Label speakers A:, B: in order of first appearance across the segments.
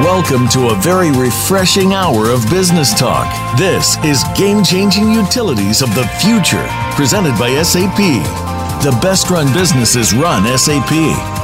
A: Welcome to a very refreshing hour of business talk. This is Game Changing Utilities of the Future, presented by SAP. The best run businesses run SAP.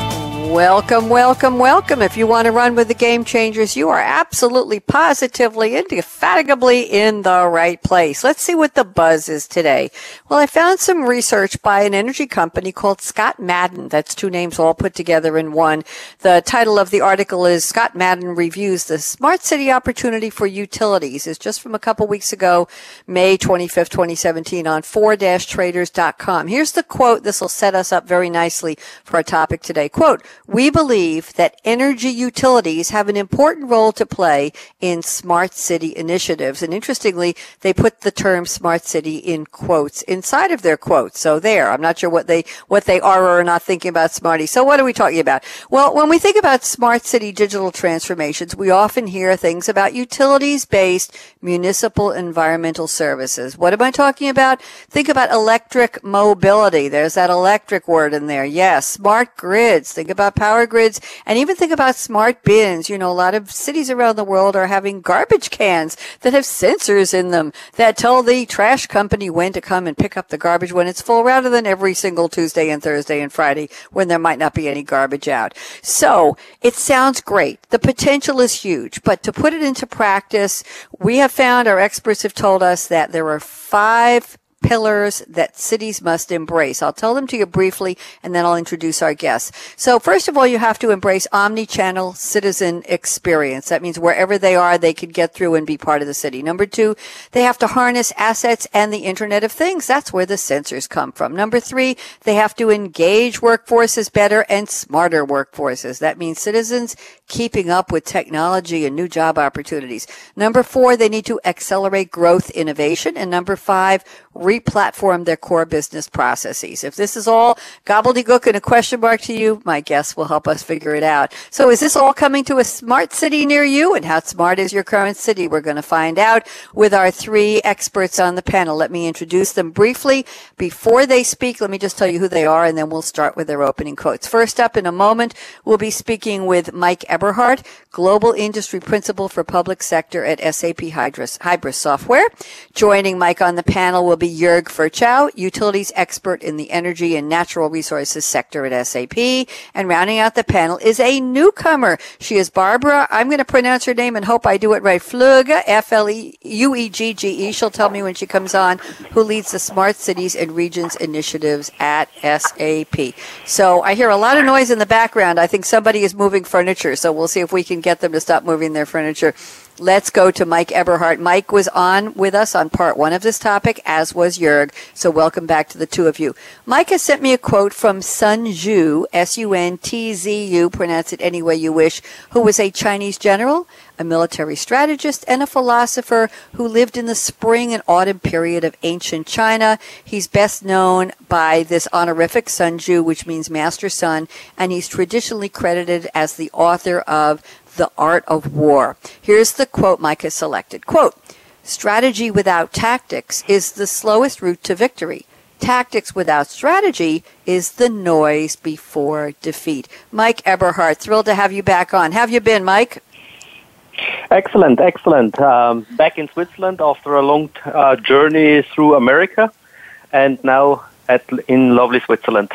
B: Welcome, welcome, welcome. If you want to run with the game changers, you are absolutely positively indefatigably in the right place. Let's see what the buzz is today. Well, I found some research by an energy company called Scott Madden. That's two names all put together in one. The title of the article is Scott Madden reviews the smart city opportunity for utilities. It's just from a couple weeks ago, May 25th, 2017 on 4-traders.com. Here's the quote. This will set us up very nicely for our topic today. Quote, we believe that energy utilities have an important role to play in smart city initiatives. And interestingly, they put the term smart city in quotes inside of their quotes. So there, I'm not sure what they, what they are or are not thinking about smarty. So what are we talking about? Well, when we think about smart city digital transformations, we often hear things about utilities based municipal environmental services. What am I talking about? Think about electric mobility. There's that electric word in there. Yes. Smart grids. Think about power grids and even think about smart bins. You know, a lot of cities around the world are having garbage cans that have sensors in them that tell the trash company when to come and pick up the garbage when it's full rather than every single Tuesday and Thursday and Friday when there might not be any garbage out. So it sounds great. The potential is huge, but to put it into practice, we have found our experts have told us that there are five pillars that cities must embrace. I'll tell them to you briefly and then I'll introduce our guests. So first of all, you have to embrace omni-channel citizen experience. That means wherever they are, they could get through and be part of the city. Number two, they have to harness assets and the Internet of Things. That's where the sensors come from. Number three, they have to engage workforces better and smarter workforces. That means citizens keeping up with technology and new job opportunities. Number four, they need to accelerate growth innovation. And number five, replatform their core business processes. If this is all gobbledygook and a question mark to you, my guests will help us figure it out. So is this all coming to a smart city near you? And how smart is your current city? We're going to find out with our three experts on the panel. Let me introduce them briefly. Before they speak, let me just tell you who they are and then we'll start with their opening quotes. First up in a moment, we'll be speaking with Mike Eberhardt, Global Industry Principal for Public Sector at SAP Hybris, Hybris Software. Joining Mike on the panel will be Jörg Ferchow, utilities expert in the energy and natural resources sector at SAP. And rounding out the panel is a newcomer. She is Barbara. I'm going to pronounce her name and hope I do it right. Fluegge, F-L-E-U-E-G-G-E. She'll tell me when she comes on, who leads the Smart Cities and Regions initiatives at SAP. So I hear a lot of noise in the background. I think somebody is moving furniture. So we'll see if we can get them to stop moving their furniture. Let's go to Mike Eberhardt. Mike was on with us on part one of this topic, as was Jörg. So welcome back to the two of you. Mike has sent me a quote from Sun Tzu, S-U-N-T-Z-U, pronounce it any way you wish, who was a Chinese general, a military strategist, and a philosopher who lived in the spring and autumn period of ancient China. He's best known by this honorific Sun Tzu, which means master sun, and he's traditionally credited as the author of the Art of War. Here's the quote Mike has selected. Quote, strategy without tactics is the slowest route to victory. Tactics without strategy is the noise before defeat. Mike Eberhardt, thrilled to have you back on. Have you been, Mike?
C: Excellent, excellent. Um, back in Switzerland after a long uh, journey through America, and now at in lovely Switzerland.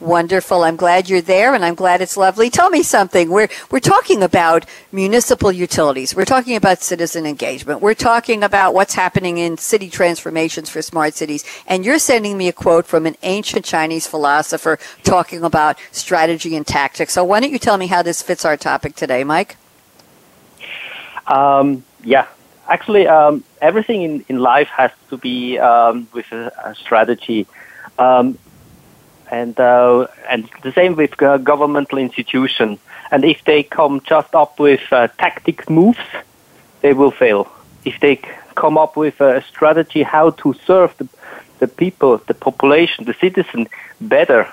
B: Wonderful. I'm glad you're there and I'm glad it's lovely. Tell me something. We're, we're talking about municipal utilities. We're talking about citizen engagement. We're talking about what's happening in city transformations for smart cities. And you're sending me a quote from an ancient Chinese philosopher talking about strategy and tactics. So why don't you tell me how this fits our topic today, Mike?
C: Um, yeah. Actually, um, everything in, in life has to be um, with a, a strategy. Um, and uh, and the same with uh, governmental institutions. And if they come just up with uh, tactic moves, they will fail. If they come up with a strategy how to serve the, the people, the population, the citizen better,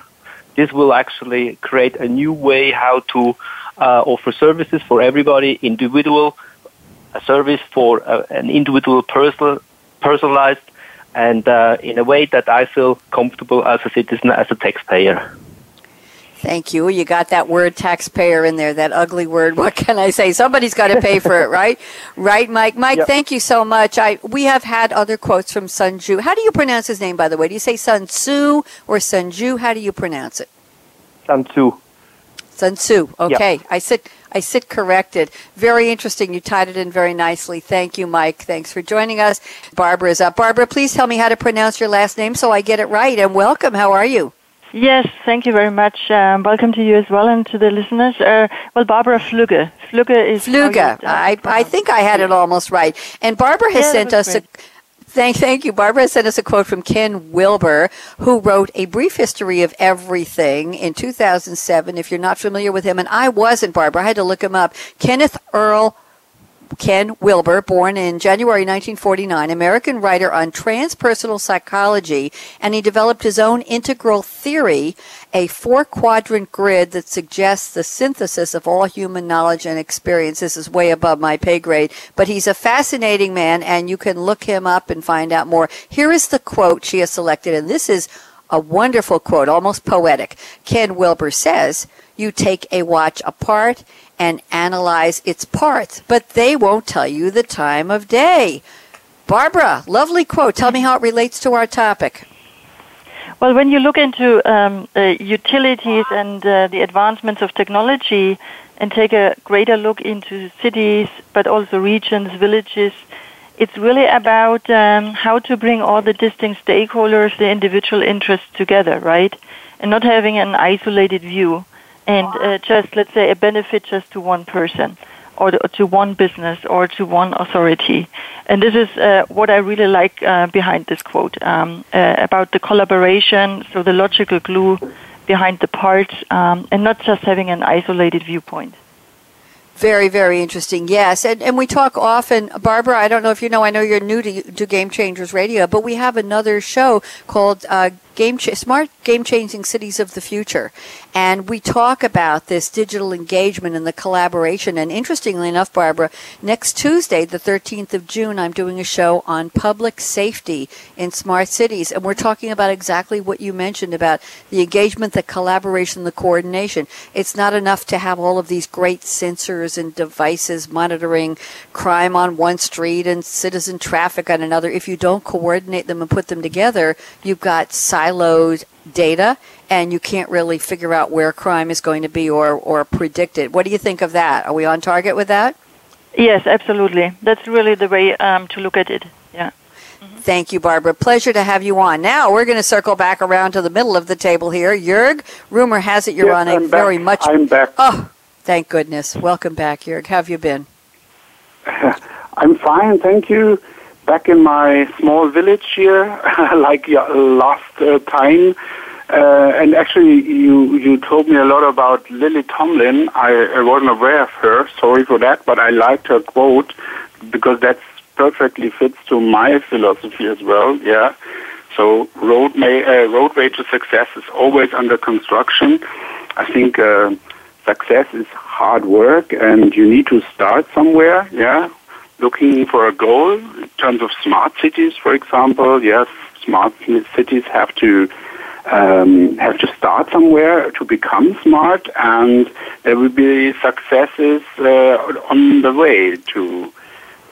C: this will actually create a new way how to uh, offer services for everybody, individual, a service for uh, an individual personal, personalized and uh, in a way that I feel comfortable as a citizen, as a taxpayer.
B: Thank you. You got that word taxpayer in there, that ugly word. What can I say? Somebody's got to pay for it, right? Right, Mike? Mike, yep. thank you so much. I we have had other quotes from Sun Tzu. How do you pronounce his name, by the way? Do you say Sun Tzu or Sun Tzu? How do you pronounce it?
C: Sun Tzu.
B: Sun Tzu. Okay. Yep. I said I sit corrected. Very interesting. You tied it in very nicely. Thank you, Mike. Thanks for joining us. Barbara is up. Barbara, please tell me how to pronounce your last name so I get it right. And welcome. How are you?
D: Yes, thank you very much. Um, welcome to you as well and to the listeners. Uh, well, Barbara Flügge.
B: Flügge is Flügge. I, I think I had it almost right. And Barbara has yeah, sent us great. a Thank, thank you. Barbara sent us a quote from Ken Wilber, who wrote A Brief History of Everything in 2007. If you're not familiar with him, and I wasn't, Barbara, I had to look him up. Kenneth Earl Ken Wilber, born in January 1949, American writer on transpersonal psychology, and he developed his own integral theory, a four quadrant grid that suggests the synthesis of all human knowledge and experience. This is way above my pay grade, but he's a fascinating man, and you can look him up and find out more. Here is the quote she has selected, and this is a wonderful quote, almost poetic. Ken Wilber says, You take a watch apart and analyze its parts, but they won't tell you the time of day. Barbara, lovely quote. Tell me how it relates to our topic.
D: Well, when you look into um, uh, utilities and uh, the advancements of technology and take a greater look into cities, but also regions, villages, it's really about um, how to bring all the distinct stakeholders, the individual interests together, right? And not having an isolated view and uh, just let's say a benefit just to one person or to one business or to one authority. And this is uh, what I really like uh, behind this quote um, uh, about the collaboration, so the logical glue behind the parts, um, and not just having an isolated viewpoint.
B: Very, very interesting. Yes, and and we talk often, Barbara. I don't know if you know. I know you're new to, to Game Changers Radio, but we have another show called uh, Game Smart Game Changing Cities of the Future, and we talk about this digital engagement and the collaboration. And interestingly enough, Barbara, next Tuesday, the 13th of June, I'm doing a show on public safety in smart cities. And we're talking about exactly what you mentioned about the engagement, the collaboration, the coordination. It's not enough to have all of these great sensors and devices monitoring crime on one street and citizen traffic on another. If you don't coordinate them and put them together, you've got siloed data and you can't really figure out where crime is going to be or, or predict it. What do you think of that? Are we on target with that?
D: Yes, absolutely. That's really the way um, to look at it. Yeah.
B: Mm-hmm. Thank you, Barbara. Pleasure to have you on. Now we're going to circle back around to the middle of the table here. Jörg, rumor has it you're
E: yes,
B: on a
E: I'm
B: very
E: back.
B: much.
E: I'm back.
B: Oh, thank goodness. Welcome back, Jörg. How have you been?
E: I'm fine, thank you. Back in my small village here, like last uh, time. Uh, and actually, you you told me a lot about Lily Tomlin. I, I wasn't aware of her. Sorry for that, but I liked her quote because that perfectly fits to my philosophy as well. Yeah. So road may, uh, roadway to success is always under construction. I think uh, success is hard work, and you need to start somewhere. Yeah. Looking for a goal in terms of smart cities, for example. Yes, smart cities have to um, have to start somewhere to become smart, and there will be successes uh, on the way to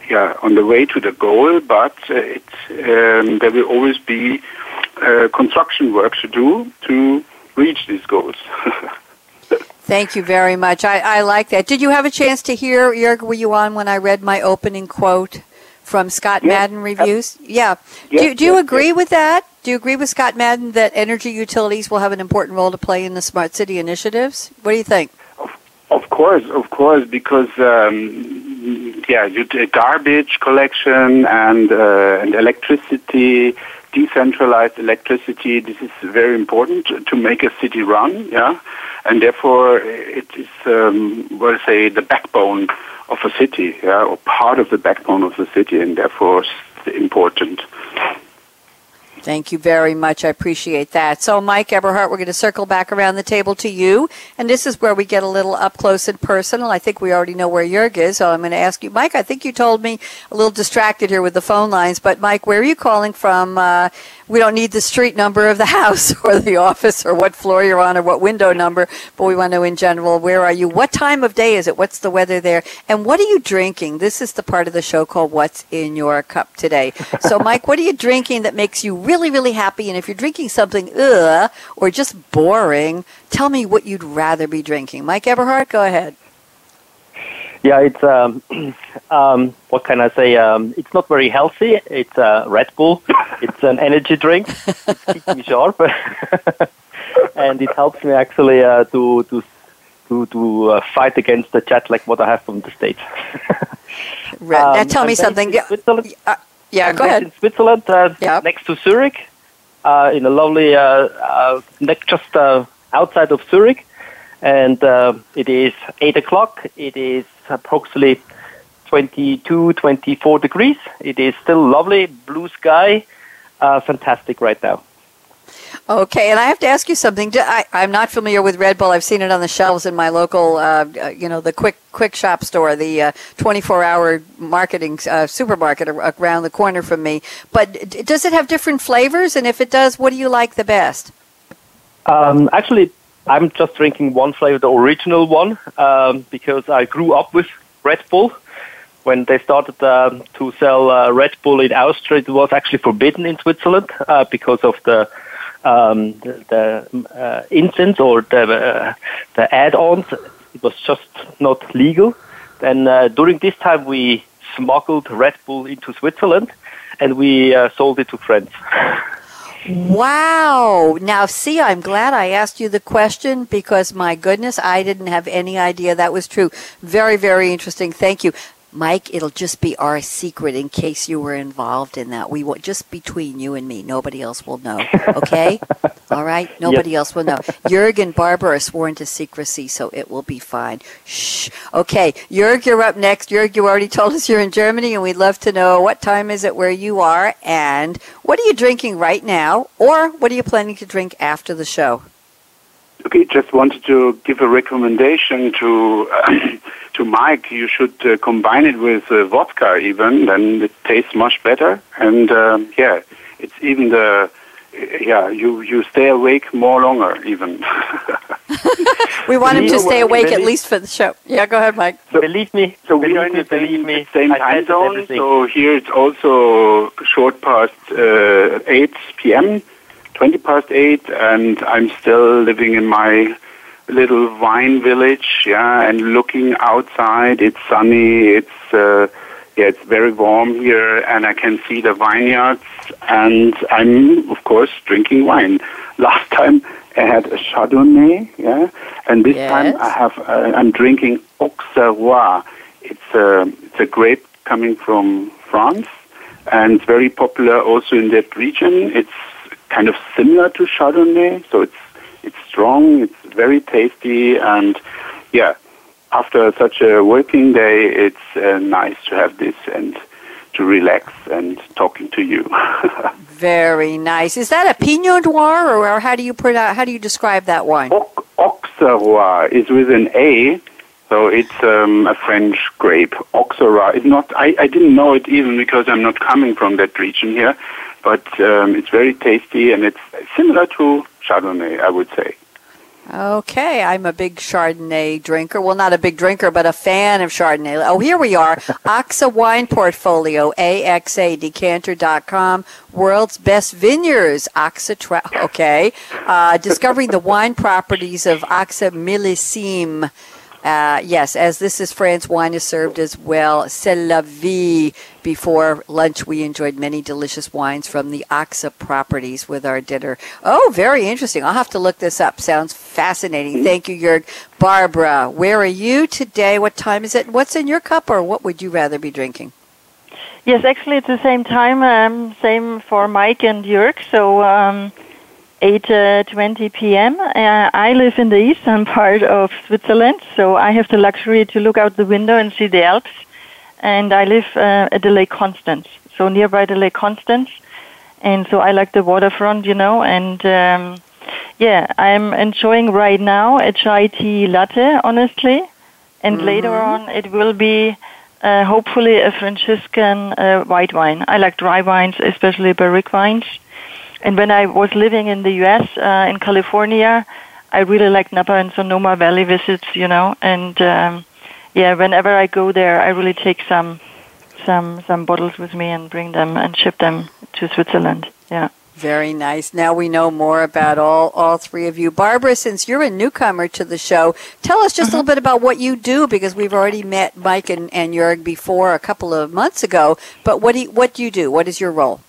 E: yeah on the way to the goal. But uh, it, um, there will always be uh, construction work to do to reach these goals.
B: Thank you very much. I, I like that. Did you have a chance to hear, Jörg, were you on when I read my opening quote from Scott
E: Yes.
B: Madden Reviews? yeah.
E: Yes,
B: do, do you
E: yes,
B: agree with that? Do you agree with Scott Madden that energy utilities will have an important role to play in the smart city initiatives? What do you think?
E: Of course, of course, because um, yeah, you, uh, garbage collection and uh, and electricity, decentralized electricity. This is very important to, make a city run. Yeah, and therefore it is um, well say the backbone of a city. Yeah, or part of the backbone of the city, and therefore important.
B: Thank you very much. I appreciate that. So, Mike Eberhardt, we're going to circle back around the table to you. And this is where we get a little up close and personal. I think we already know where Jörg is. So, I'm going to ask you, Mike, I think you told me a little distracted here with the phone lines. But, Mike, where are you calling from? Uh, we don't need the street number of the house or the office or what floor you're on or what window number, but we want to know in general, where are you? What time of day is it? What's the weather there? And what are you drinking? This is the part of the show called What's in Your Cup Today. So, Mike, what are you drinking that makes you really, really really happy? And if you're drinking something, ugh, or just boring, tell me what you'd rather be drinking. Mike Eberhardt, go ahead.
C: Yeah, it's um, um, what can I say? Um, it's not very healthy. It's a Red Bull. It's an energy drink. Me sharp, and it helps me actually uh, to to to to uh, fight against the jet lag what I have from the states.
B: Now,
C: Um,
B: tell me something.
C: in
B: Yeah,
C: I'm
B: go ahead.
C: In Switzerland, uh,
B: Yep.
C: next to Zurich, uh, in a lovely, uh, uh, just uh, outside of Zurich, and uh, it is eight o'clock. It is approximately 22, 24 degrees. It is still lovely, blue sky, uh, fantastic right now.
B: Okay, and I have to ask you something. I, I'm not familiar with Red Bull. I've seen it on the shelves in my local, uh, uh, you know, the quick quick shop store, the uh, 24-hour marketing uh, supermarket around the corner from me. But does it have different flavors? And if it does, what do you like the best?
C: Um, actually, I'm just drinking one flavor, the original one, um, because I grew up with Red Bull. When they started um, to sell uh, Red Bull in Austria, it was actually forbidden in Switzerland uh, because of the um, the, the uh, incense or the uh, the add-ons. It was just not legal. Then uh, during this time, we smuggled Red Bull into Switzerland, and we uh, sold it to friends.
B: Wow. Now, see, I'm glad I asked you the question because my goodness, I didn't have any idea that was true. Very, very interesting. Thank you. Mike, it'll just be our secret in case you were involved in that. We will just between you and me. Nobody else will know. Okay? All right? Nobody else will know. Jörg and Barbara are sworn to secrecy, so it will be fine. Shh. Okay. Jörg, you're up next. Jörg, you already told us you're in Germany, and we'd love to know what time is it where you are, and what are you drinking right now, or what are you planning to drink after the show?
E: Okay, just wanted to give a recommendation to uh, to Mike. You should uh, combine it with uh, vodka, even then it tastes much better. And um, yeah, it's even the yeah you you stay awake more longer even.
B: We want him to stay
C: were
B: awake at least for the show. Yeah, go ahead, Mike.
C: believe me.
E: So we are in the same,
C: me,
E: same time zone.
C: everything.
E: So here it's also short past uh, 8 p.m., 20 past 8, and I'm still living in my little wine village, yeah, and looking outside. It's sunny. It's uh, yeah, it's very warm here, and I can see the vineyards. And I'm, of course, drinking wine. Last time I had a Chardonnay, yeah, and this time I have uh, I'm drinking Auxerrois. It's a it's a grape coming from France, and it's very popular also in that region. It's kind of similar to Chardonnay, so it's it's strong, it's very tasty, and yeah, after such a working day, it's uh, nice to have this and to relax and talking to you.
B: Very nice. Is that a Pinot Noir, or, or how do you pronounce? How do you describe that wine?
E: Au- Auxerrois is with an A, so it's um, a French grape. Auxerrois is not. I, I didn't know it even because I'm not coming from that region here, but um, it's very tasty and it's similar to Chardonnay, I would say.
B: Okay, I'm a big Chardonnay drinker. Well, not a big drinker, but a fan of Chardonnay. Oh, here we are. AXA Wine Portfolio, AXAdecanter.com, world's best vineyards. AXA, tra- okay. Uh, discovering the wine properties of AXA Millésime. Uh, yes, as this is France, wine is served as well. C'est la vie. Before lunch, we enjoyed many delicious wines from the AXA properties with our dinner. Oh, very interesting. I'll have to look this up. Sounds fascinating. Thank you, Jörg. Barbara, where are you today? What time is it? What's in your cup, or what would you rather be drinking?
D: Yes, actually, it's the same time. Um, same for Mike and Jörg. So. Um, 8:20 uh, p.m. Uh, I live in the eastern part of Switzerland, so I have the luxury to look out the window and see the Alps. And I live uh, at the Lake Constance, so nearby the Lake Constance. And so I like the waterfront, you know. And um, yeah, I'm enjoying right now a chai tea latte, honestly. And mm-hmm. later on, it will be uh, hopefully a Franciscan uh, white wine. I like dry wines, especially barrique wines. And when I was living in the U.S. Uh, in California, I really liked Napa and Sonoma Valley visits, you know. And um, yeah, whenever I go there, I really take some some some bottles with me and bring them and ship them to Switzerland. Yeah.
B: Very nice. Now we know more about all, all three of you. Barbara, since you're a newcomer to the show, tell us just mm-hmm. a little bit about what you do because we've already met Mike and, and Jörg before a couple of months ago. But what do you, what do you do? What is your role?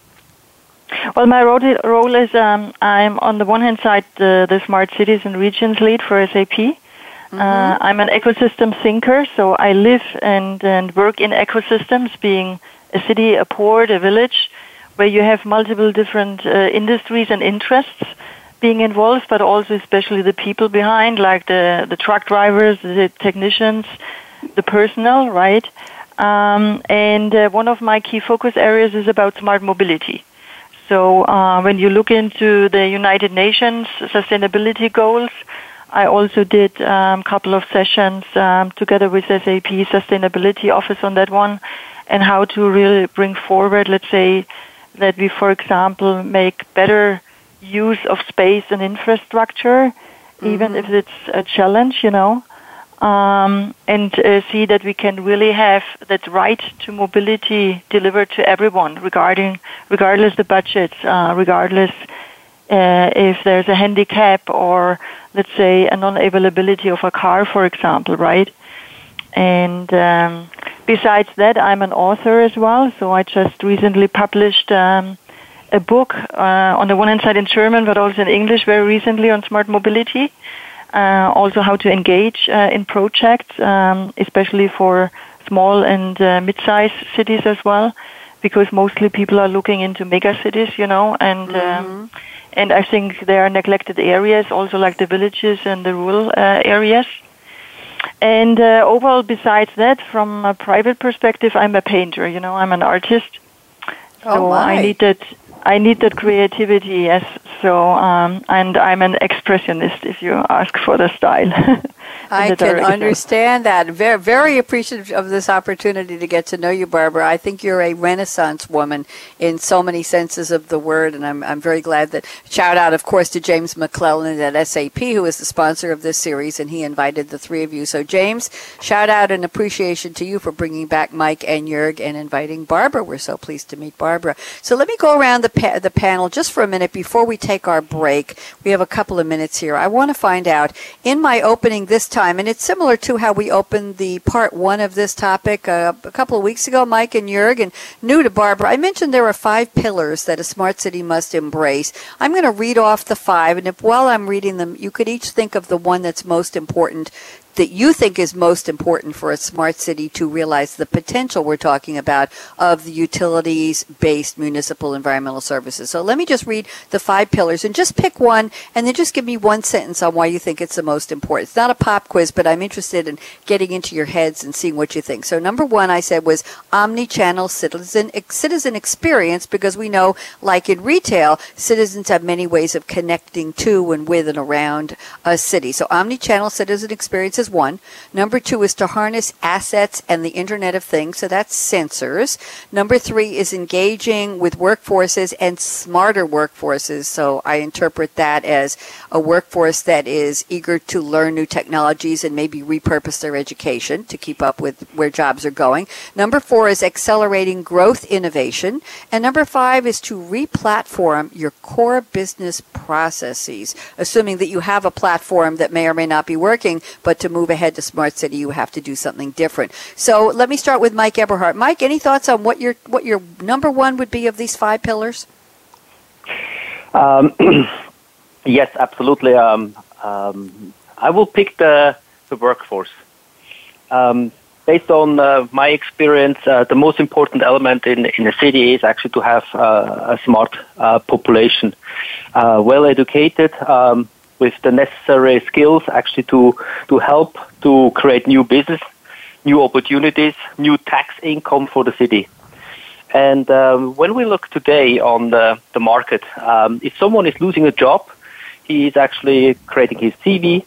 D: Well, my role is um, I'm on the one hand side the, the smart cities and regions lead for SAP. Mm-hmm. Uh, I'm an ecosystem thinker, so I live and, and work in ecosystems, being a city, a port, a village, where you have multiple different uh, industries and interests being involved, but also especially the people behind, like the, the truck drivers, the technicians, the personnel, right? Um, and uh, one of my key focus areas is about smart mobility. So uh, when you look into the United Nations sustainability goals, I also did a um, couple of sessions um, together with SAP Sustainability Office on that one, and how to really bring forward, let's say, that we, for example, make better use of space and infrastructure, mm-hmm. even if it's a challenge, you know um, and uh, see that we can really have that right to mobility delivered to everyone, regarding regardless the budgets, uh, regardless uh, if there's a handicap or let's say a non-availability of a car, for example, right? And um, besides that, I'm an author as well. So I just recently published um, a book uh, on the one hand side in German, but also in English very recently on smart mobility uh, also how to engage uh, in projects, um, especially for small and uh, mid-sized cities as well, because mostly people are looking into mega cities, you know, and um, mm-hmm. and I think there are neglected areas, also like the villages and the rural uh, areas. And uh, overall, besides that, from a private perspective, I'm a painter. You know, I'm an artist.
B: Oh so.
D: I need that. I need that creativity, yes. So, um, and I'm an expressionist, if you ask for the style.
B: I can understand that. Very, very appreciative of this opportunity to get to know you, Barbara. I think you're a Renaissance woman in so many senses of the word, and I'm, I'm very glad that. Shout out, of course, to James McClellan at SAP, who is the sponsor of this series, and he invited the three of you. So, James, shout out and appreciation to you for bringing back Mike and Jörg and inviting Barbara. We're so pleased to meet Barbara. So, let me go around the pa- the panel just for a minute before we take our break. We have a couple of minutes here. I want to find out in my opening this time. And it's similar to how we opened the part one of this topic uh, a couple of weeks ago, Mike and Jörg, and new to Barbara. I mentioned there are five pillars that a smart city must embrace. I'm going to read off the five, and if while I'm reading them, you could each think of the one that's most important that you think is most important for a smart city to realize the potential we're talking about of the utilities based municipal environmental services. So let me just read the five pillars and just pick one and then just give me one sentence on why you think it's the most important. It's not a pop quiz, but I'm interested in getting into your heads and seeing what you think. So number one I said was omni-channel citizen citizen experience because we know like in retail, citizens have many ways of connecting to and with and around a city. So omni-channel citizen experience is one. Number two is to harness assets and the Internet of Things. So that's sensors. Number three is engaging with workforces and smarter workforces. So I interpret that as a workforce that is eager to learn new technologies and maybe repurpose their education to keep up with where jobs are going. Number four is accelerating growth innovation. And number five is to replatform your core business processes, assuming that you have a platform that may or may not be working, but to move ahead to smart city, you have to do something different. So let me start with Mike Eberhardt. Mike, any thoughts on what your what your number one would be of these five pillars?
C: Um, yes, absolutely. Um, um, I will pick the the workforce. Um, based on uh, my experience, uh, the most important element in, in a city is actually to have uh, a smart uh, population, uh, well educated, um, with the necessary skills actually to, to help to create new business, new opportunities, new tax income for the city. And um, when we look today on the, the market, um, if someone is losing a job, he is actually creating his CV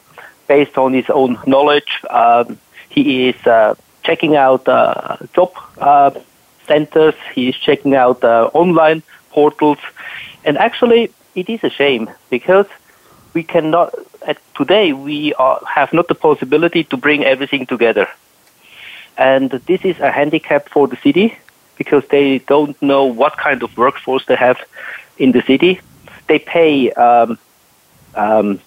C: based on his own knowledge. Um, he is uh, checking out uh, job uh, centers. He is checking out uh, online portals. And actually, it is a shame because we cannot, today, we are, have not the possibility to bring everything together. And this is a handicap for the city because they don't know what kind of workforce they have in the city. They pay um, um,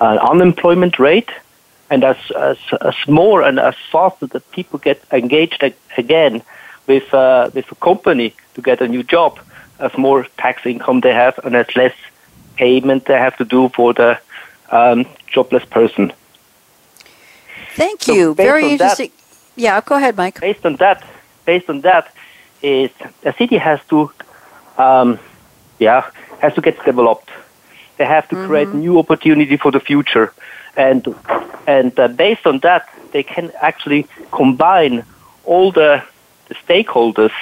C: an unemployment rate, and as, as, as more and as faster that people get engaged again with, uh, with a company to get a new job, as more tax income they have and as less payment they have to do for the um, jobless person.
B: Thank you. So Very interesting. That, yeah, go ahead, Mike.
C: Based on that, based on that, is a city has to, um, yeah, has to get developed. They have to mm-hmm. create new opportunity for the future, and and uh, based on that, they can actually combine all the, the stakeholders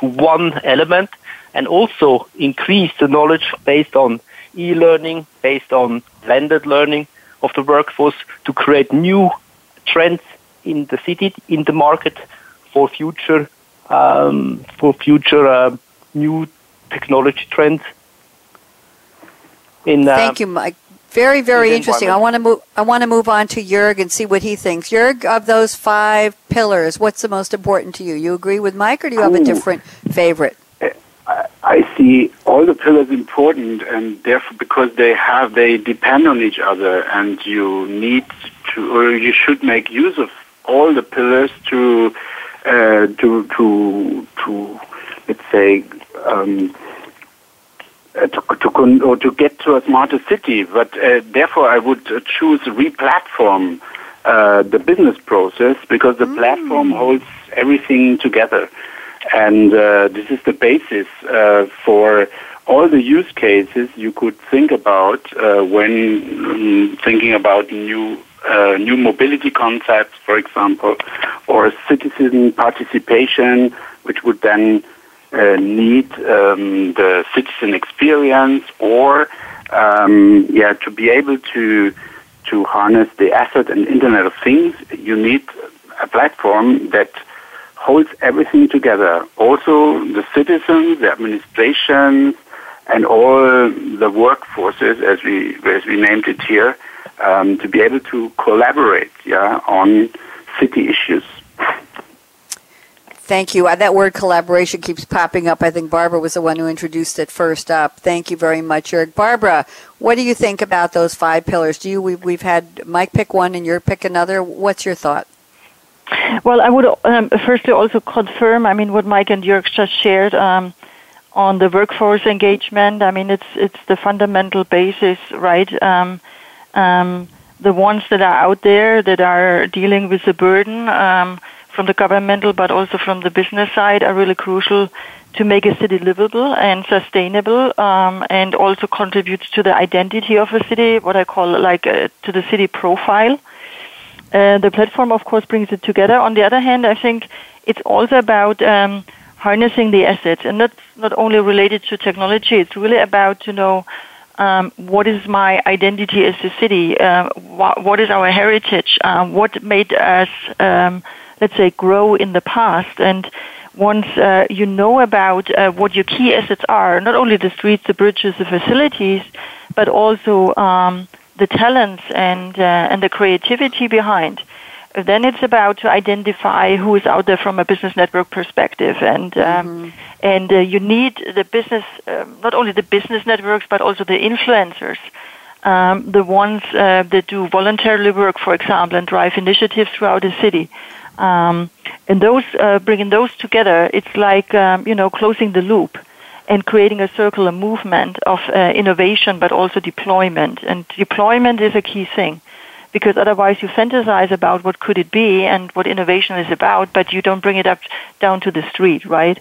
C: to one element, and also increase the knowledge based on e-learning, based on blended learning of the workforce to create new trends in the city, in the market for future um, for future uh, new technology trends.
B: In, uh, Thank you, Mike. Very, very interesting. I want to move. I want to move on to Jörg and see what he thinks. Jörg, of those five pillars, what's the most important to you? You agree with Mike, or do you have a different favorite?
E: I see all the pillars important, and therefore because they have they depend on each other, and you need to or you should make use of all the pillars to uh, to to to let's say um, uh, to to con- or to get to a smarter city. But uh, therefore, I would uh, choose re-platform uh, the business process because the mm. platform holds everything together, and uh, this is the basis for all the use cases you could think about when um, thinking about new uh, new mobility concepts, for example, or citizen participation, which would then uh, need um, the citizen experience, or um, yeah, to be able to to harness the asset and Internet of Things, you need a platform that holds everything together. Also, the citizens, the administration, and all the workforces, as we as we named it here, um, to be able to collaborate, yeah, on city issues.
B: Thank you. Uh, that word collaboration keeps popping up. I think Barbara was the one who introduced it first up. Thank you very much, Jörg. Barbara, what do you think about those five pillars? Do you we've, we've had Mike pick one and you pick another. What's your thought?
D: Well, I would um, firstly also confirm. I mean, what Mike and Jörg just shared um, on the workforce engagement. I mean, it's it's the fundamental basis, right? Um, um, the ones that are out there that are dealing with the burden um, from the governmental but also from the business side are really crucial to make a city livable and sustainable um, and also contributes to the identity of a city, what I call like uh, to the city profile. Uh, the platform, of course, brings it together. On the other hand, I think it's also about um, harnessing the assets, and that's not only related to technology. It's really about you know um, what is my identity as a city? Uh, wh- what is our heritage? Um, what made us, um, let's say, grow in the past? And once uh, you know about uh, what your key assets are, not only the streets, the bridges, the facilities, but also um, the talents and uh, and the creativity behind. Then it's about to identify who is out there from a business network perspective, and um, mm-hmm. and uh, you need the business, um, not only the business networks, but also the influencers. Um, the ones uh, that do voluntarily work, for example, and drive initiatives throughout the city. Um, and those uh, bringing those together, it's like um, you know closing the loop and creating a circular movement of uh, innovation, but also deployment. And deployment is a key thing because otherwise you fantasize about what could it be and what innovation is about, but you don't bring it up down to the street, right?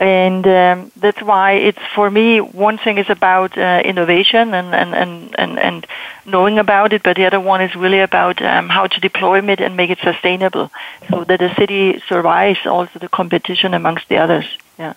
D: and um, that's why it's for me one thing is about uh, innovation and, and, and, and, and knowing about it but the other one is really about um, how to deploy it and make it sustainable so that the city survives also the competition amongst the others yeah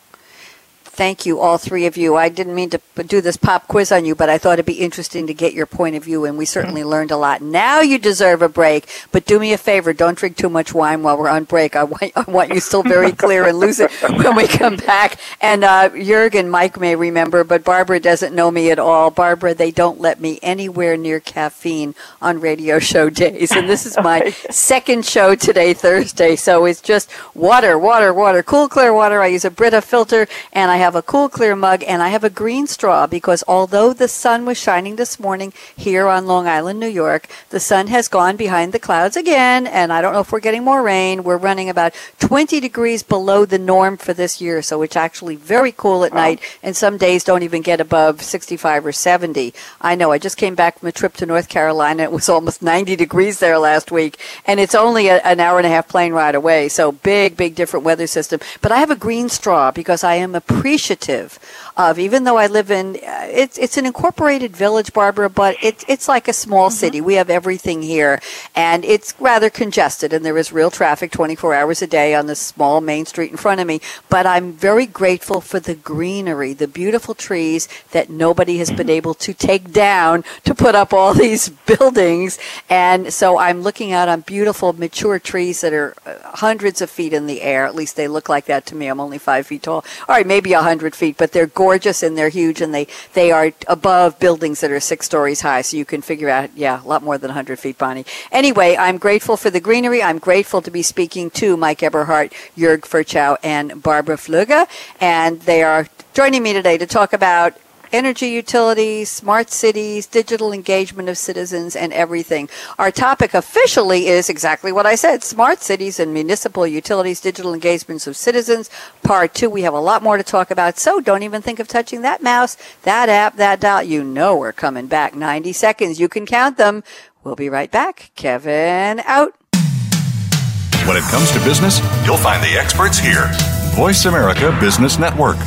B: Thank you, all three of you. I didn't mean to do this pop quiz on you, but I thought it'd be interesting to get your point of view, and we certainly mm-hmm. learned a lot. Now you deserve a break, but do me a favor: don't drink too much wine while we're on break. I want, I want you still very clear and lucid when we come back. And uh, Jurgen, Mike may remember, but Barbara doesn't know me at all. Barbara, they don't let me anywhere near caffeine on radio show days, and this is my second show today, Thursday. So it's just water, water, water, cool, clear water. I use a Brita filter, and I have a cool, clear mug, and I have a green straw because although the sun was shining this morning here on Long Island, New York, the sun has gone behind the clouds again, and I don't know if we're getting more rain. We're running about 20 degrees below the norm for this year, so it's actually very cool at wow. night, and some days don't even get above 65 or 70. I know, I just came back from a trip to North Carolina. It was almost 90 degrees there last week, and it's only a, an hour and a half plane ride away, so big, big different weather system. But I have a green straw because I am a pre appreciative of, even though I live in, uh, it's, it's an incorporated village, Barbara, but it's, it's like a small mm-hmm. city. We have everything here and it's rather congested and there is real traffic 24 hours a day on this small main street in front of me. But I'm very grateful for the greenery, the beautiful trees that nobody has been able to take down to put up all these buildings. And so I'm looking out on beautiful mature trees that are uh, hundreds of feet in the air. At least they look like that to me. I'm only five feet tall. All right, maybe a hundred feet, but they're gorgeous and they're huge and they, they are above buildings that are six stories high. So you can figure out, yeah, a lot more than 100 feet, Bonnie. Anyway, I'm grateful for the greenery. I'm grateful to be speaking to Mike Eberhardt, Jörg Ferchow, and Barbara Fluegge. And they are joining me today to talk about energy utilities, smart cities, digital engagement of citizens, and everything. Our topic officially is exactly what I said smart cities and municipal utilities, digital engagements of citizens. Part two, we have a lot more to talk about, so don't even think of touching that mouse, that app, that dial. You know we're coming back. 90 seconds. You can count them. We'll be right back. Kevin out.
F: When it comes to business, you'll find the experts here. Voice America Business Network.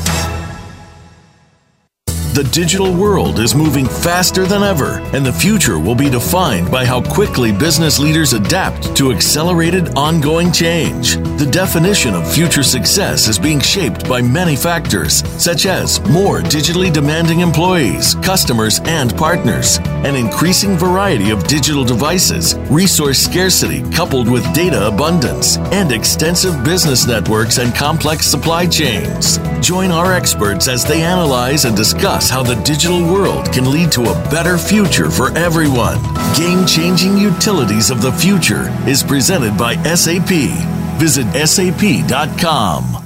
A: The digital world is moving faster than ever, and the future will be defined by how quickly business leaders adapt to accelerated ongoing change. The definition of future success is being shaped by many factors, such as more digitally demanding employees, customers, and partners, an increasing variety of digital devices, resource scarcity coupled with data abundance, and extensive business networks and complex supply chains. Join our experts as they analyze and discuss how the digital world can lead to a better future for everyone. Game changing utilities of the future is presented by SAP. Visit sap.com.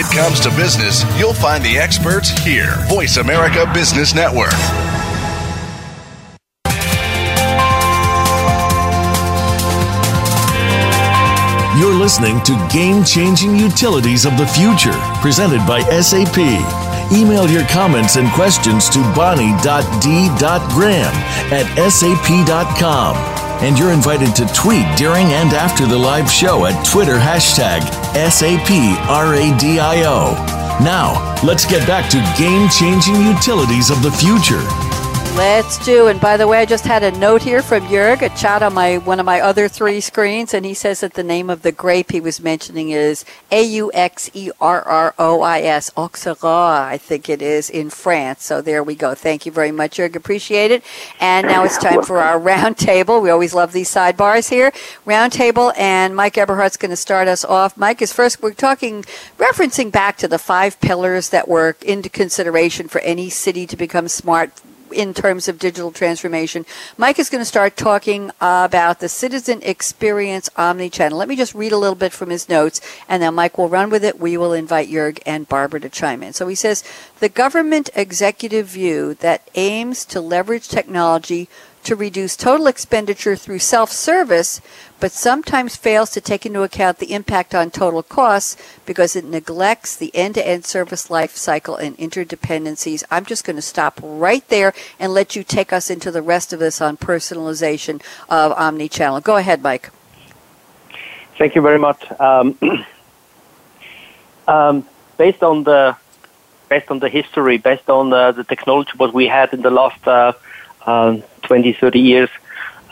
F: It comes to business, you'll find the experts here. Voice America Business Network.
A: You're listening to Game Changing Utilities of the Future, presented by SAP. Email your comments and questions to bonnie.d.graham at sap.com. And you're invited to tweet during and after the live show at Twitter hashtag SAPRADIO. Now, let's get back to game changing utilities of the future.
B: Let's do. And by the way, I just had a note here from Jörg, a chat on my one of my other three screens, and he says that the name of the grape he was mentioning is A U X E R R O I S, Auxerrois, I think it is in France. So there we go. Thank you very much, Jörg. Appreciate it. And now it's time for our roundtable. We always love these sidebars here. Roundtable, and Mike Eberhardt's going to start us off. Mike is first. We're talking, referencing back to the five pillars that were into consideration for any city to become smart in terms of digital transformation. Mike is going to start talking about the citizen experience omni-channel. Let me just read a little bit from his notes, and then Mike will run with it. We will invite Jörg and Barbara to chime in. So he says, the government executive view that aims to leverage technology to reduce total expenditure through self-service, but sometimes fails to take into account the impact on total costs because it neglects the end-to-end service life cycle and interdependencies. I'm just going to stop right there and let you take us into the rest of this on personalization of omni-channel. Go ahead, Mike.
C: Thank you very much. Um, um, based on the based on the history, based on uh, the technology what we had in the last uh, uh, 20, 30 years,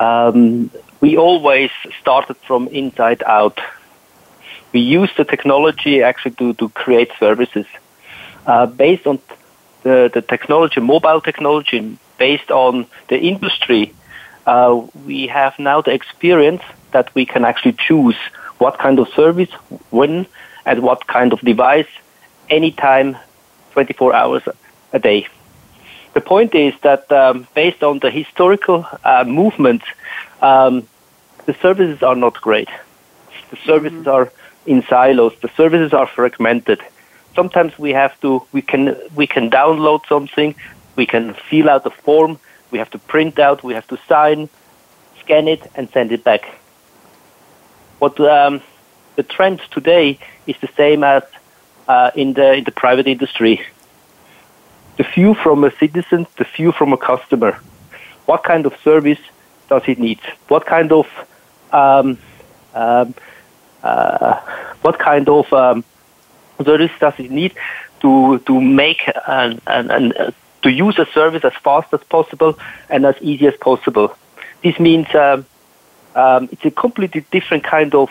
C: um, we always started from inside out. We used the technology actually to, to create services. Uh, based on the, the technology, mobile technology, based on the industry, uh, we have now the experience that we can actually choose what kind of service, when, and what kind of device, anytime, 24 hours a day. The point is that um, based on the historical uh, movement, um, the services are not great. The services mm-hmm. are in silos. The services are fragmented. Sometimes we have to we can we can download something, we can fill out a form, we have to print out, we have to sign, scan it, and send it back. What um, the trend today is the same as uh, in the in the private industry the view from a citizen, the view from a customer. What kind of service does he need? What kind of um, um, uh, what kind of um, service does he need to to make and and uh, to use a service as fast as possible and as easy as possible? This means um, um, it's a completely different kind of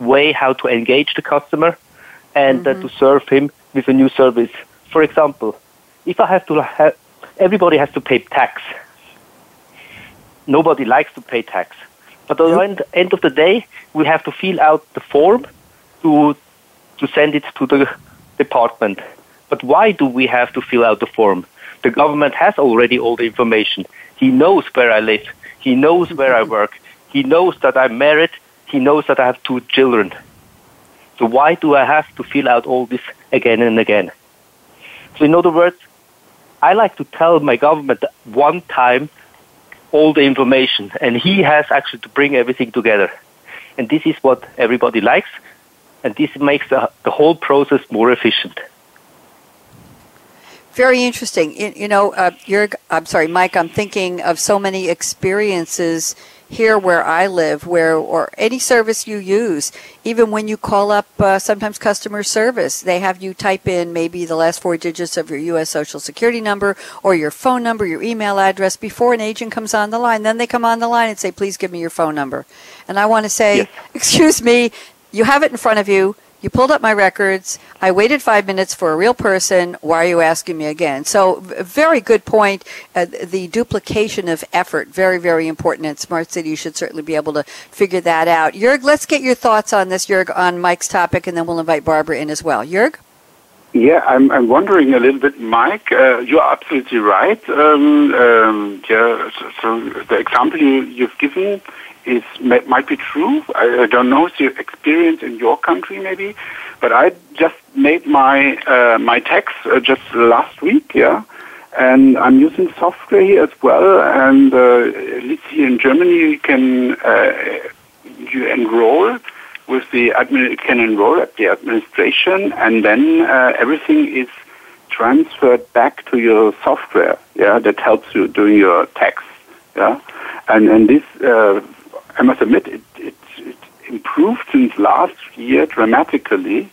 C: way how to engage the customer and mm-hmm. uh, to serve him with a new service. For example, if I have to have, everybody has to pay tax. Nobody likes to pay tax. But at the end, end of the day, we have to fill out the form to, to send it to the department. But why do we have to fill out the form? The government has already all the information. He knows where I live. He knows where I work. He knows that I'm married. He knows that I have two children. So why do I have to fill out all this again and again? So in other words, I like to tell my government one time all the information, and he has actually to bring everything together. And this is what everybody likes, and this makes the, the whole process more efficient.
B: Very interesting. You, you know, uh, I'm sorry, Mike, I'm thinking of so many experiences here where I live, where or any service you use, even when you call up uh, sometimes customer service, they have you type in maybe the last four digits of your U.S. Social Security number or your phone number, your email address before an agent comes on the line. Then they come on the line and say, "Please give me your phone number," and I want to say, yes. "Excuse me, you have it in front of you." You pulled up my records. I waited five minutes for a real person. Why are you asking me again? So, very good point. Uh, the duplication of effort, very, very important. And Smart City, you should certainly be able to figure that out. Jörg, let's get your thoughts on this, Jörg, on Mike's topic, and then we'll invite Barbara in as well. Jörg?
E: Yeah, I'm, I'm wondering a little bit, Mike. Uh, you're absolutely right. Um, um, yeah, so, so, the example you, you've given is might be true. I, don't know if you experience in your country, maybe, but I just made my uh, my tax uh, just last week, yeah, and I'm using software here as well. And uh, at least in Germany, you can uh, you enroll with the admin, can enroll at the administration, and then uh, everything is transferred back to your software. Yeah, that helps you doing your tax. Yeah, and and this uh, I must admit it, it, it improved since last year dramatically,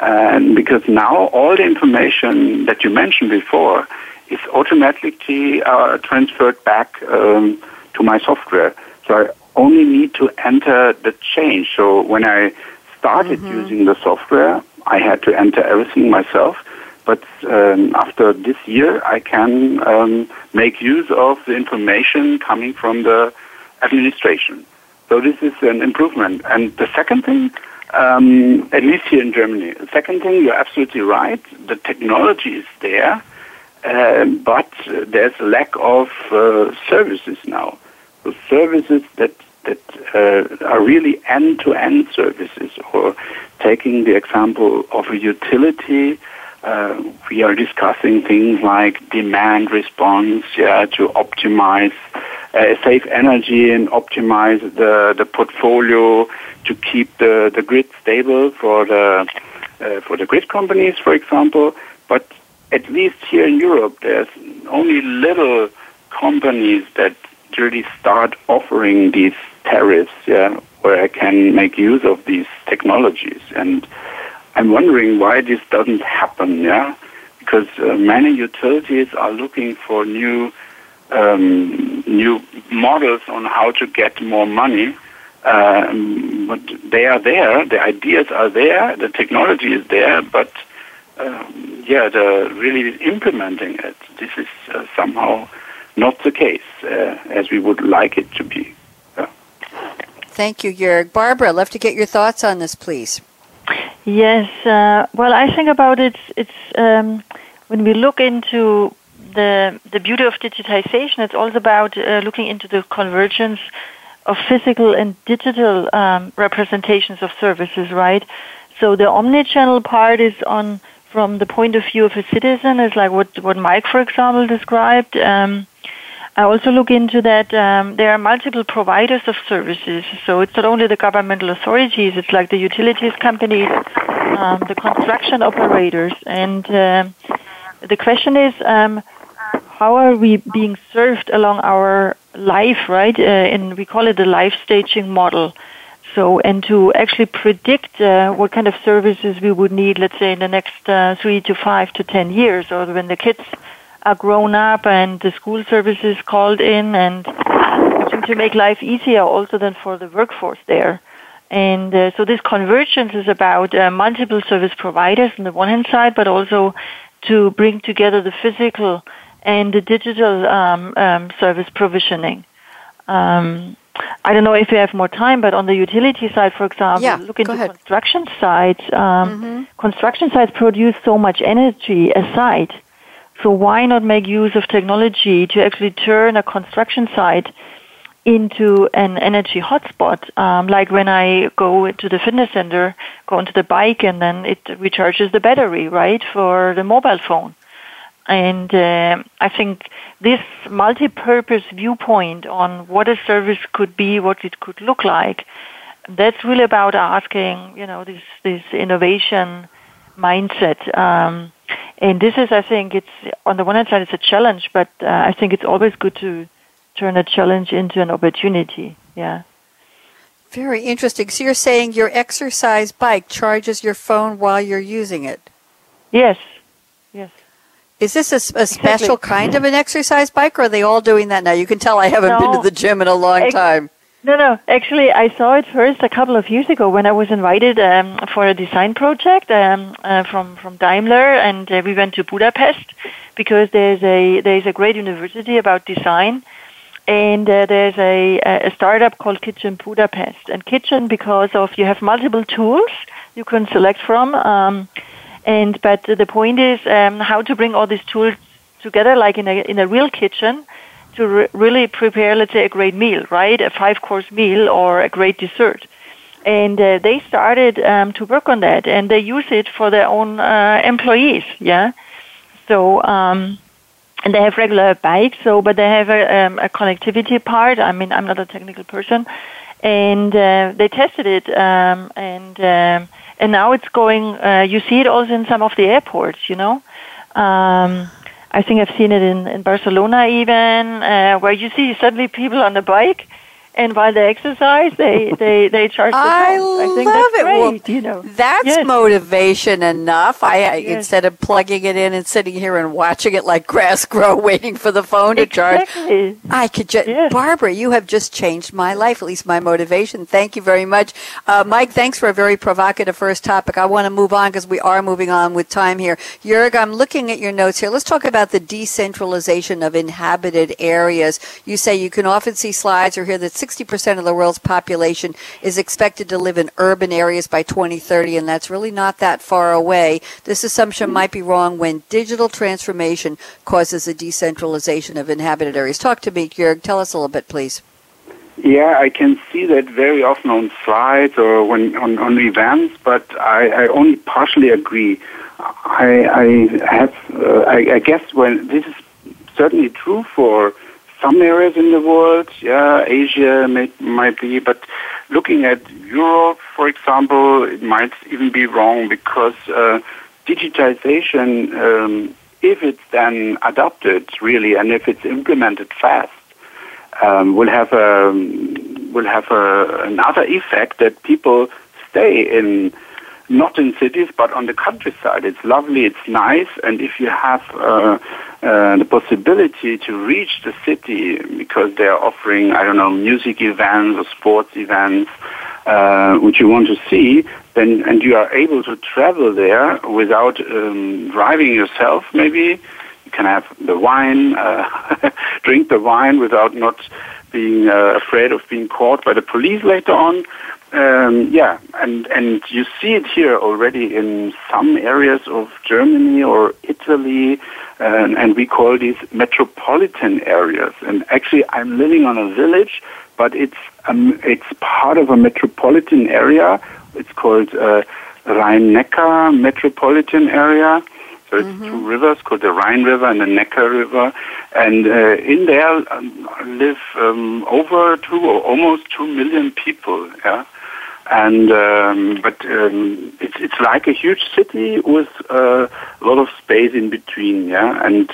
E: and because now all the information that you mentioned before is automatically uh, transferred back um, to my software. So I only need to enter the change. So when I started mm-hmm. using the software, I had to enter everything myself. But um, after this year, I can um, make use of the information coming from the administration. So this is an improvement. And the second thing, um, at least here in Germany, the second thing, you're absolutely right. The technology is there, uh, but there's a lack of uh, services now. So services that that uh, are really end-to-end services. Or taking the example of a utility, uh, we are discussing things like demand response, yeah, to optimize, uh, save energy and optimize the the portfolio to keep the the grid stable for the uh, for the grid companies, for example. But at least here in Europe, there's only little companies that really start offering these tariffs, yeah, where I can make use of these technologies. And I'm wondering why this doesn't happen, yeah, because uh, many utilities are looking for new um, new models on how to get more money. Um, but they are there, the ideas are there, the technology is there, but um, yeah, the really implementing it, this is uh, somehow not the case uh, as we would like it to be. Yeah.
B: Thank you, Jörg. Barbara, I'd love to get your thoughts on this, please.
D: Yes. Uh, well, I think about it. It's um, when we look into the the beauty of digitization. It's also about uh, looking into the convergence of physical and digital um, representations of services. Right. So the omni-channel part is on from the point of view of a citizen, is like what what Mike, for example, described. Um, I also look into that um, there are multiple providers of services. So it's not only the governmental authorities, it's like the utilities companies, um, the construction operators. And uh, the question is, um, how are we being served along our life, right? Uh, and we call it the life staging model. So, and to actually predict uh, what kind of services we would need, let's say, in the next uh, three to five to ten years, or when the kids are grown up and the school services called in and to make life easier also than for the workforce there. And uh, so this convergence is about uh, multiple service providers on the one hand side, but also to bring together the physical and the digital um, um, service provisioning. Um, I don't know if we have more time, but on the utility side, for example,
B: yeah,
D: look into construction sites. Um,
B: mm-hmm.
D: Construction sites produce so much energy aside so why not make use of technology to actually turn a construction site into an energy hotspot? Um, like when I go to the fitness center, go onto the bike, and then it recharges the battery, right, for the mobile phone. And uh, I think this multi-purpose viewpoint on what a service could be, what it could look like, that's really about asking, you know, this this innovation mindset. Um, and this is, I think, it's on the one hand side, it's a challenge, but uh, I think it's always good to turn a challenge into an opportunity. Yeah.
B: Very interesting. So you're saying your exercise bike charges your phone while you're using it?
D: Yes. Yes.
B: Is this a, a special exactly. kind of an exercise bike, or are they all doing that now? You can tell I haven't no, been to the gym in a long ex- time.
D: No, no. Actually, I saw it first a couple of years ago when I was invited um, for a design project um, uh, from from Daimler, and uh, we went to Budapest because there's a there's a great university about design, and uh, there's a a startup called Kitchen Budapest, and Kitchen because of you have multiple tools you can select from, um, and but the point is um, how to bring all these tools together like in a in a real kitchen to re- really prepare, let's say, a great meal, right? A five course meal or a great dessert. And uh, they started um, to work on that, and they use it for their own uh, employees. Yeah, so um, and they have regular bikes. So, but they have a, um, a connectivity part. I mean, I'm not a technical person, and uh, they tested it, um, and um, and now it's going. Uh, you see it also in some of the airports. You know, Um, I think I've seen it in, in Barcelona even, uh, where you see suddenly people on the bike and while they exercise, they they they charge.
B: I
D: I think
B: love
D: that's
B: it.
D: Great,
B: Well,
D: you know,
B: That's
D: Yes.
B: motivation enough. I, I
D: Yes.
B: instead of plugging it in and sitting here and watching it like grass grow, waiting for the phone to charge.
D: exactly.
B: I could just,
D: Yes.
B: Barbara, you have just changed my life, at least my motivation. Thank you very much. Uh, Mike, thanks for a very provocative first topic. I want to move on because we are moving on with time here. Jörg, I'm looking at your notes here. Let's talk about the decentralization of inhabited areas. You say you can often see slides or hear that 60% of the world's population is expected to live in urban areas by 2030, and that's really not that far away. This assumption might be wrong when digital transformation causes a decentralization of inhabited areas. Talk to me, Jörg. Tell us a little bit, please.
E: Yeah, I can see that very often on slides or when on, on events, but I, I only partially agree. I, I have, uh, I, I guess, when this is certainly true for some areas in the world. Yeah, Asia may, might be, but looking at Europe, for example, it might even be wrong because uh, digitization, um, if it's then adopted really, and if it's implemented fast, um, will have a will have a, another effect that people stay in not in cities but on the countryside. It's lovely, it's nice, and if you have uh, uh, the possibility to reach the city because they are offering I don't know music events or sports events. Uh, which you want to see, then and you are able to travel there without um, driving yourself, maybe you can have the wine, uh, drink the wine without not being uh, afraid of being caught by the police later on. Um, yeah, and and you see it here already in some areas of Germany or Italy, and, and we call these metropolitan areas. And actually, I'm living on a village, but it's um, it's part of a metropolitan area. It's called uh, Rhein-Neckar Metropolitan Area. So it's two rivers called the Rhine River and the Neckar River, and uh, in there um, live um, over two or almost two million people. Yeah, and um, but um, it's it's like a huge city with uh, a lot of space in between. Yeah, and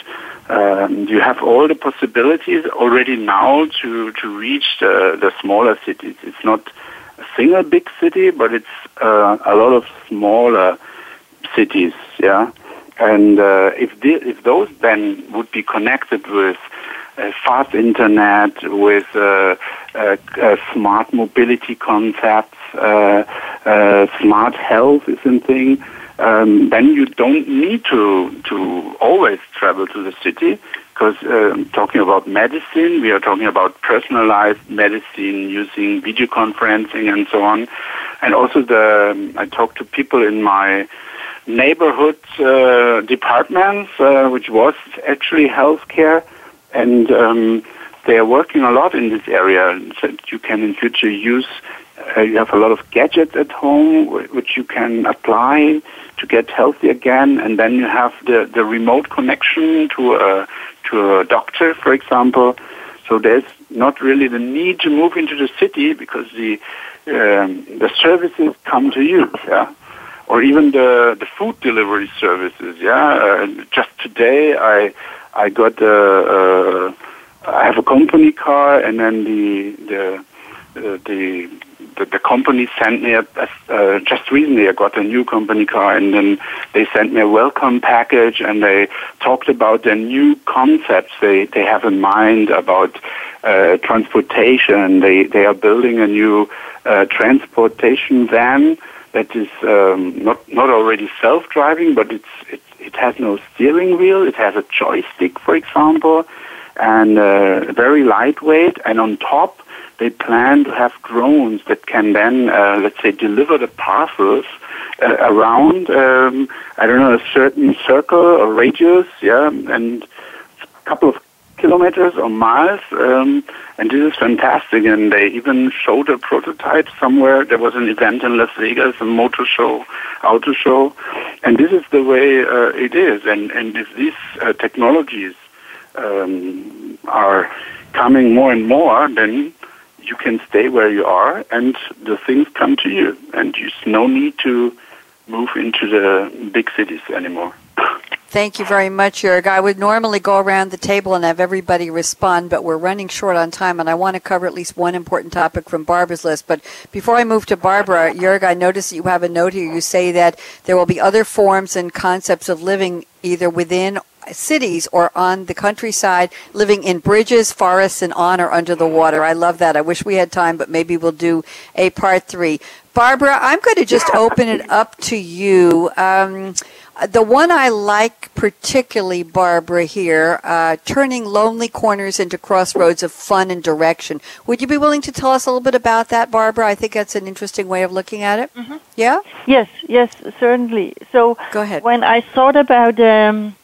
E: um, you have all the possibilities already now to to reach the the smaller cities. It's not a single big city, but it's uh, a lot of smaller cities. Yeah. And uh, if the, if those then would be connected with uh, fast internet, with uh, smart mobility concepts, uh, uh, smart health is a thing, um, then you don't need to to always travel to the city. Because um, talking about medicine, we are talking about personalized medicine using video conferencing and so on. And also the I talk to people in my neighborhood uh, departments, uh, which was actually healthcare, and um, they are working a lot in this area. So you can in future use. Uh, you have a lot of gadgets at home which you can apply to get healthy again, and then you have the, the remote connection to a to a doctor, for example. So there's not really the need to move into the city because the um, the services come to you. Yeah or even the the food delivery services. Yeah, uh, just today I I got a, uh, I have a company car, and then the the uh, the the, the company sent me a, uh, just recently I got a new company car and then they sent me a welcome package and they talked about their new concepts they, they have in mind about uh, transportation. They, they are building a new uh, transportation van that is um, not not already self-driving, but it's it, it has no steering wheel. It has a joystick, for example, and uh, very lightweight. And on top, they plan to have drones that can then, uh, let's say, deliver the parcels uh, around. Um, I don't know a certain circle or radius, yeah, and a couple of kilometers or miles, um, and this is fantastic. And they even showed a prototype somewhere. There was an event in Las Vegas, a motor show, auto show, and this is the way uh, it is. And and if these uh, technologies um, are coming more and more, then you can stay where you are, and the things come to you, and there's no need to move into the big cities anymore.
B: Thank you very much, Jörg. I would normally go around the table and have everybody respond, but we're running short on time, and I want to cover at least one important topic from Barbara's list. But before I move to Barbara, Jörg, I notice that you have a note here. You say that there will be other forms and concepts of living either within cities or on the countryside, living in bridges, forests, and on or under the water. I love that. I wish we had time, but maybe we'll do a part three. Barbara, I'm going to just open it up to you. Um, the one I like particularly, Barbara, here, uh, turning lonely corners into crossroads of fun and direction. Would you be willing to tell us a little bit about that, Barbara? I think that's an interesting way of looking at it.
D: Mm-hmm.
B: Yeah?
D: Yes, yes, certainly. So,
B: Go ahead.
D: when I thought about um,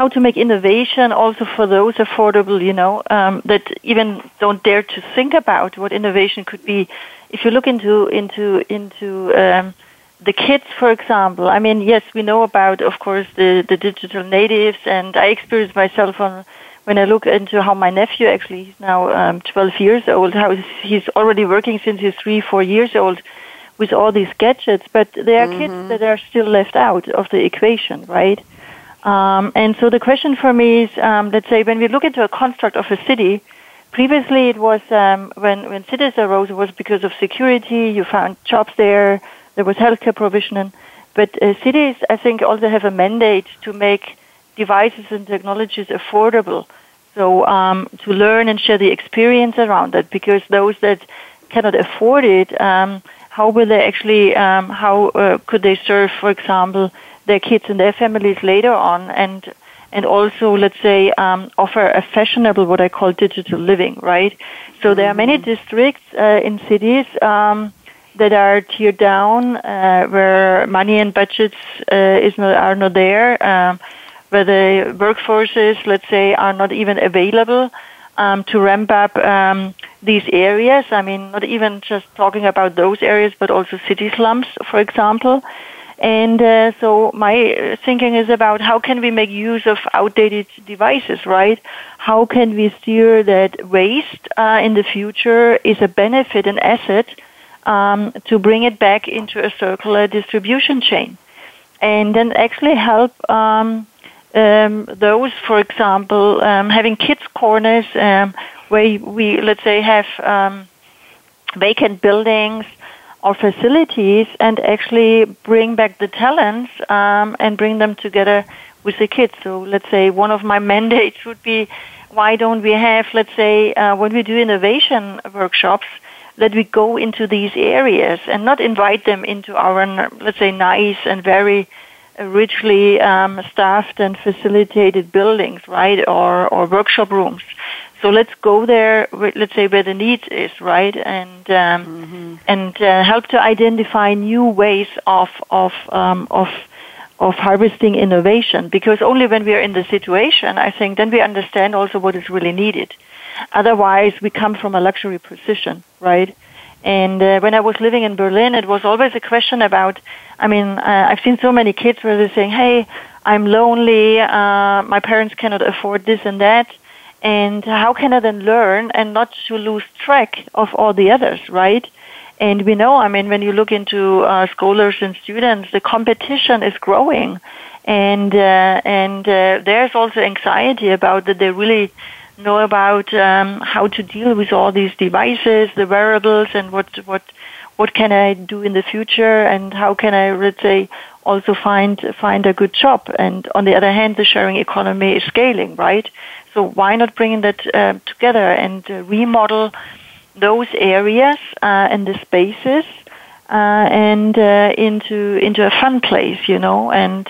D: how to make innovation also for those affordable, you know, um, that even don't dare to think about what innovation could be, if you look into, into, into, um, the kids, for example, I mean, yes, we know about, of course, the, the digital natives, and I experience myself on when I look into how my nephew actually he's now um, 12 years old, how he's already working since he's three, four years old with all these gadgets, but there are
B: Mm-hmm.
D: kids that are still left out of the equation, right? Um, and so the question for me is, um, let's say, when we look into a construct of a city, previously it was um, when when cities arose, it was because of security. You found jobs there. There was healthcare provision. But uh, cities, I think, also have a mandate to make devices and technologies affordable. So um, to learn and share the experience around that, because those that cannot afford it, um, how will they actually, um, how uh, could they serve, for example, their kids and their families later on, and and also, let's say, um, offer a fashionable, what I call digital living, right? So there are many districts uh, in cities um, that are tiered down, uh, where money and budgets uh, is not, are not there, um, where the workforces, let's say, are not even available um, to ramp up um, these areas. I mean, not even just talking about those areas, but also city slums, for example. And uh, so my thinking is about how can we make use of outdated devices, right? How can we steer that waste uh, in the future is a benefit, an asset, um, to bring it back into a circular distribution chain, and then actually help um, um, those, for example, um, having kids corners um, where we, let's say, have um, vacant buildings or facilities and actually bring back the talents um, and bring them together with the kids. So let's say one of my mandates would be why don't we have, let's say, uh, when we do innovation workshops, that we go into these areas and not invite them into our, let's say, nice and very richly um, staffed and facilitated buildings, right, or, or workshop rooms. So let's go there. Let's say where the need is, right, and um, mm-hmm. and uh, help to identify new ways of of um, of of harvesting innovation. Because only when we are in the situation, I think, then we understand also what is really needed. Otherwise, we come from a luxury position, right? And uh, when I was living in Berlin, it was always a question about. I mean, uh, I've seen so many kids where they're saying, "Hey, I'm lonely. Uh, my parents cannot afford this and that." And how can I then learn and not to lose track of all the others, right? And we know, I mean, when you look into uh, scholars and students, the competition is growing, and uh, and uh, there's also anxiety about that they really know about um, how to deal with all these devices, the wearables, and what what what can I do in the future, and how can I, let's say, also find find a good job. And on the other hand, the sharing economy is scaling, right? So why not bring that uh, together and uh, remodel those areas uh, and the spaces uh, and uh, into into a fun place, you know? And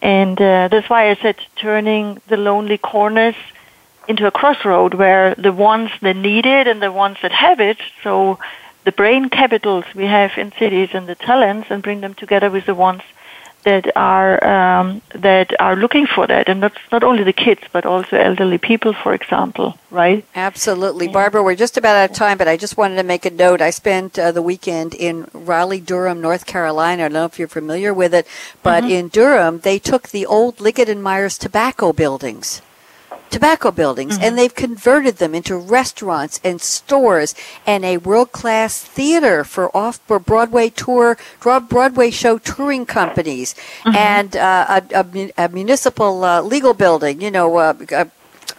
D: and that's why I said turning the lonely corners into a crossroad where the ones that need it and the ones that have it. So the brain capitals we have in cities and the talents, and bring them together with the ones that are um, that are looking for that, and that's not only the kids, but also elderly people, for example, right?
B: Absolutely, yeah. Barbara. We're just about out of time, but I just wanted to make a note. I spent uh, the weekend in Raleigh, Durham, North Carolina. I don't know if you're familiar with it, but mm-hmm. in Durham, they took the old Liggett and Myers tobacco buildings tobacco buildings
D: Mm-hmm.
B: and they've converted them into restaurants and stores and a world class theater for off Broadway tour, Broadway show touring companies
D: Mm-hmm.
B: and uh, a, a a municipal uh, legal building, you know, uh, a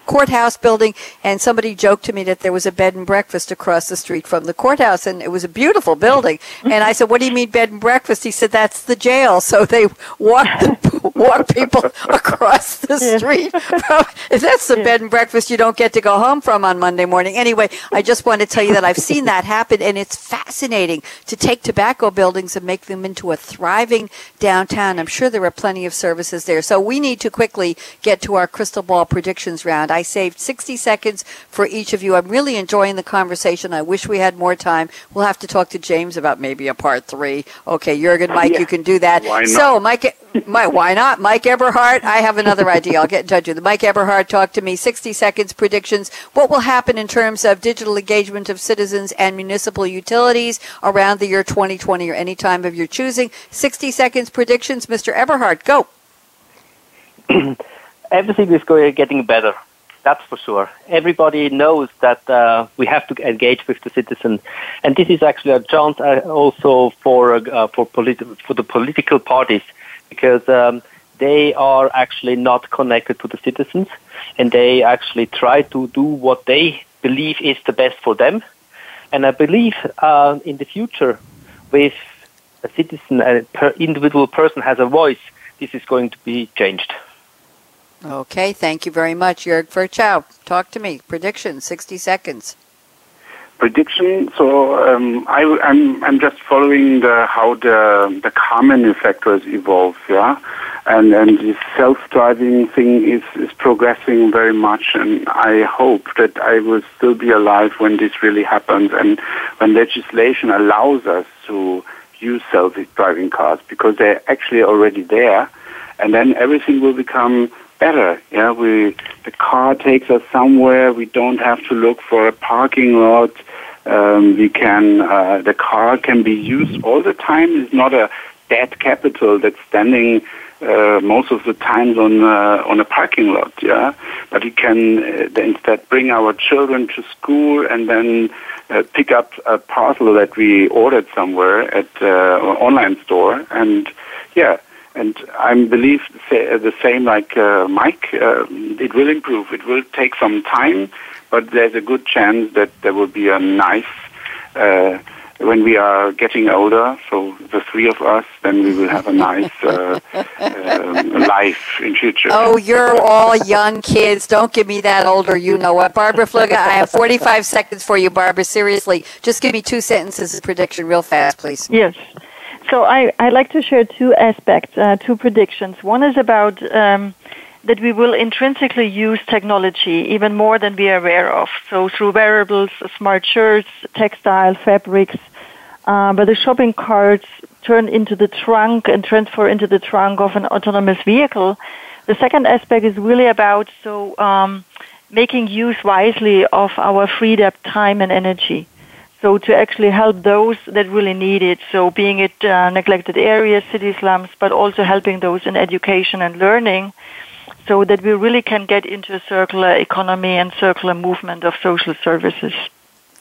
B: courthouse building and somebody joked to me that there was a bed and breakfast across the street from the courthouse and it was a beautiful building and i said what do you mean bed and breakfast he said that's the jail so they walk walk people across the street from, if that's the bed and breakfast you don't get to go home from on monday morning anyway i just want to tell you that i've seen that happen and it's fascinating to take tobacco buildings and make them into a thriving downtown i'm sure there are plenty of services there so we need to quickly get to our crystal ball predictions round I saved 60 seconds for each of you. I'm really enjoying the conversation. I wish we had more time. We'll have to talk to James about maybe a part three. Okay, Jurgen, Mike,
E: Yeah.
B: you can do that.
E: Why not?
B: So, Mike, my, why not? Mike Eberhardt, I have another idea. I'll get in touch with you. Mike Eberhardt, talk to me. 60 seconds predictions. What will happen in terms of digital engagement of citizens and municipal utilities around the year 2020 or any time of your choosing? 60 seconds predictions. Mr. Eberhardt, go.
C: everything is going getting better. That's for sure. Everybody knows that uh, we have to engage with the citizen, and this is actually a chance uh, also for uh, for politi- for the political parties because um, they are actually not connected to the citizens, and they actually try to do what they believe is the best for them. And I believe uh, in the future, with a citizen, a per individual person has a voice, this is going to be changed.
B: Okay, thank you very much, Jörg Ferchow. Talk to me. Prediction, 60 seconds.
E: Prediction. So um, I, I'm I'm just following the how the the car manufacturers evolve, yeah, and and this self-driving thing is is progressing very much, and I hope that I will still be alive when this really happens, and when legislation allows us to use self-driving cars because they're actually already there, and then everything will become better. Yeah, we the car takes us somewhere. We don't have to look for a parking lot. Um, we can uh, the car can be used all the time. It's not a dead capital that's standing uh, most of the times on uh, on a parking lot. Yeah, but we can uh, instead bring our children to school and then uh, pick up a parcel that we ordered somewhere at uh, an online store and yeah and I believe the same like uh, Mike. Uh, it will improve. It will take some time, but there's a good chance that there will be a nice. Uh, when we are getting older, so the three of us, then we will have a nice uh, um, life in future.
B: Oh, you're all young kids. Don't give me that older, you know what. Barbara Fluegge, I have 45 seconds for you, Barbara. Seriously, just give me two sentences of prediction real fast, please.
D: Yes. So I, I'd like to share two aspects, uh, two predictions. One is about um, that we will intrinsically use technology even more than we are aware of. So through wearables, smart shirts, textile, fabrics, uh, but the shopping carts turn into the trunk and transfer into the trunk of an autonomous vehicle. The second aspect is really about so um, making use wisely of our freed up time and energy. So to actually help those that really need it, so being it uh, neglected areas, city slums, but also helping those in education and learning, so that we really can get into a circular economy and circular movement of social services.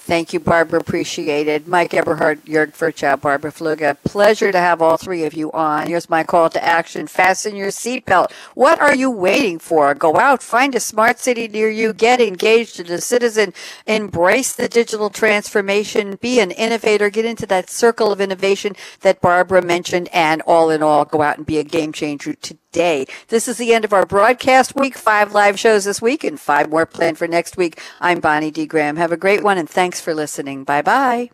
B: Thank you, Barbara. Appreciated. Mike Eberhardt, Jörg Ferchow, Barbara Fluegge. Pleasure to have all three of you on. Here's my call to action. Fasten your seatbelt. What are you waiting for? Go out, find a smart city near you, get engaged as a citizen, embrace the digital transformation, be an innovator, get into that circle of innovation that Barbara mentioned, and all in all, go out and be a game changer This is the end of our broadcast week. Five live shows this week and five more planned for next week. I'm Bonnie D. Graham. Have a great one and thanks for listening. Bye bye.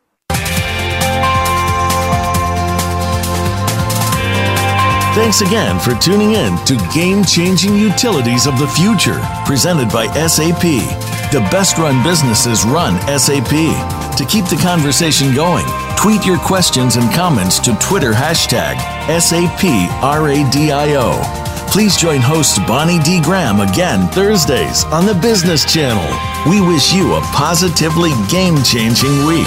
A: Thanks again for tuning in to Game Changing Utilities of the Future, presented by SAP. The best run businesses run SAP. To keep the conversation going, tweet your questions and comments to Twitter hashtag SAPRADIO. Please join host Bonnie D. Graham again Thursdays on the Business Channel. We wish you a positively game changing week.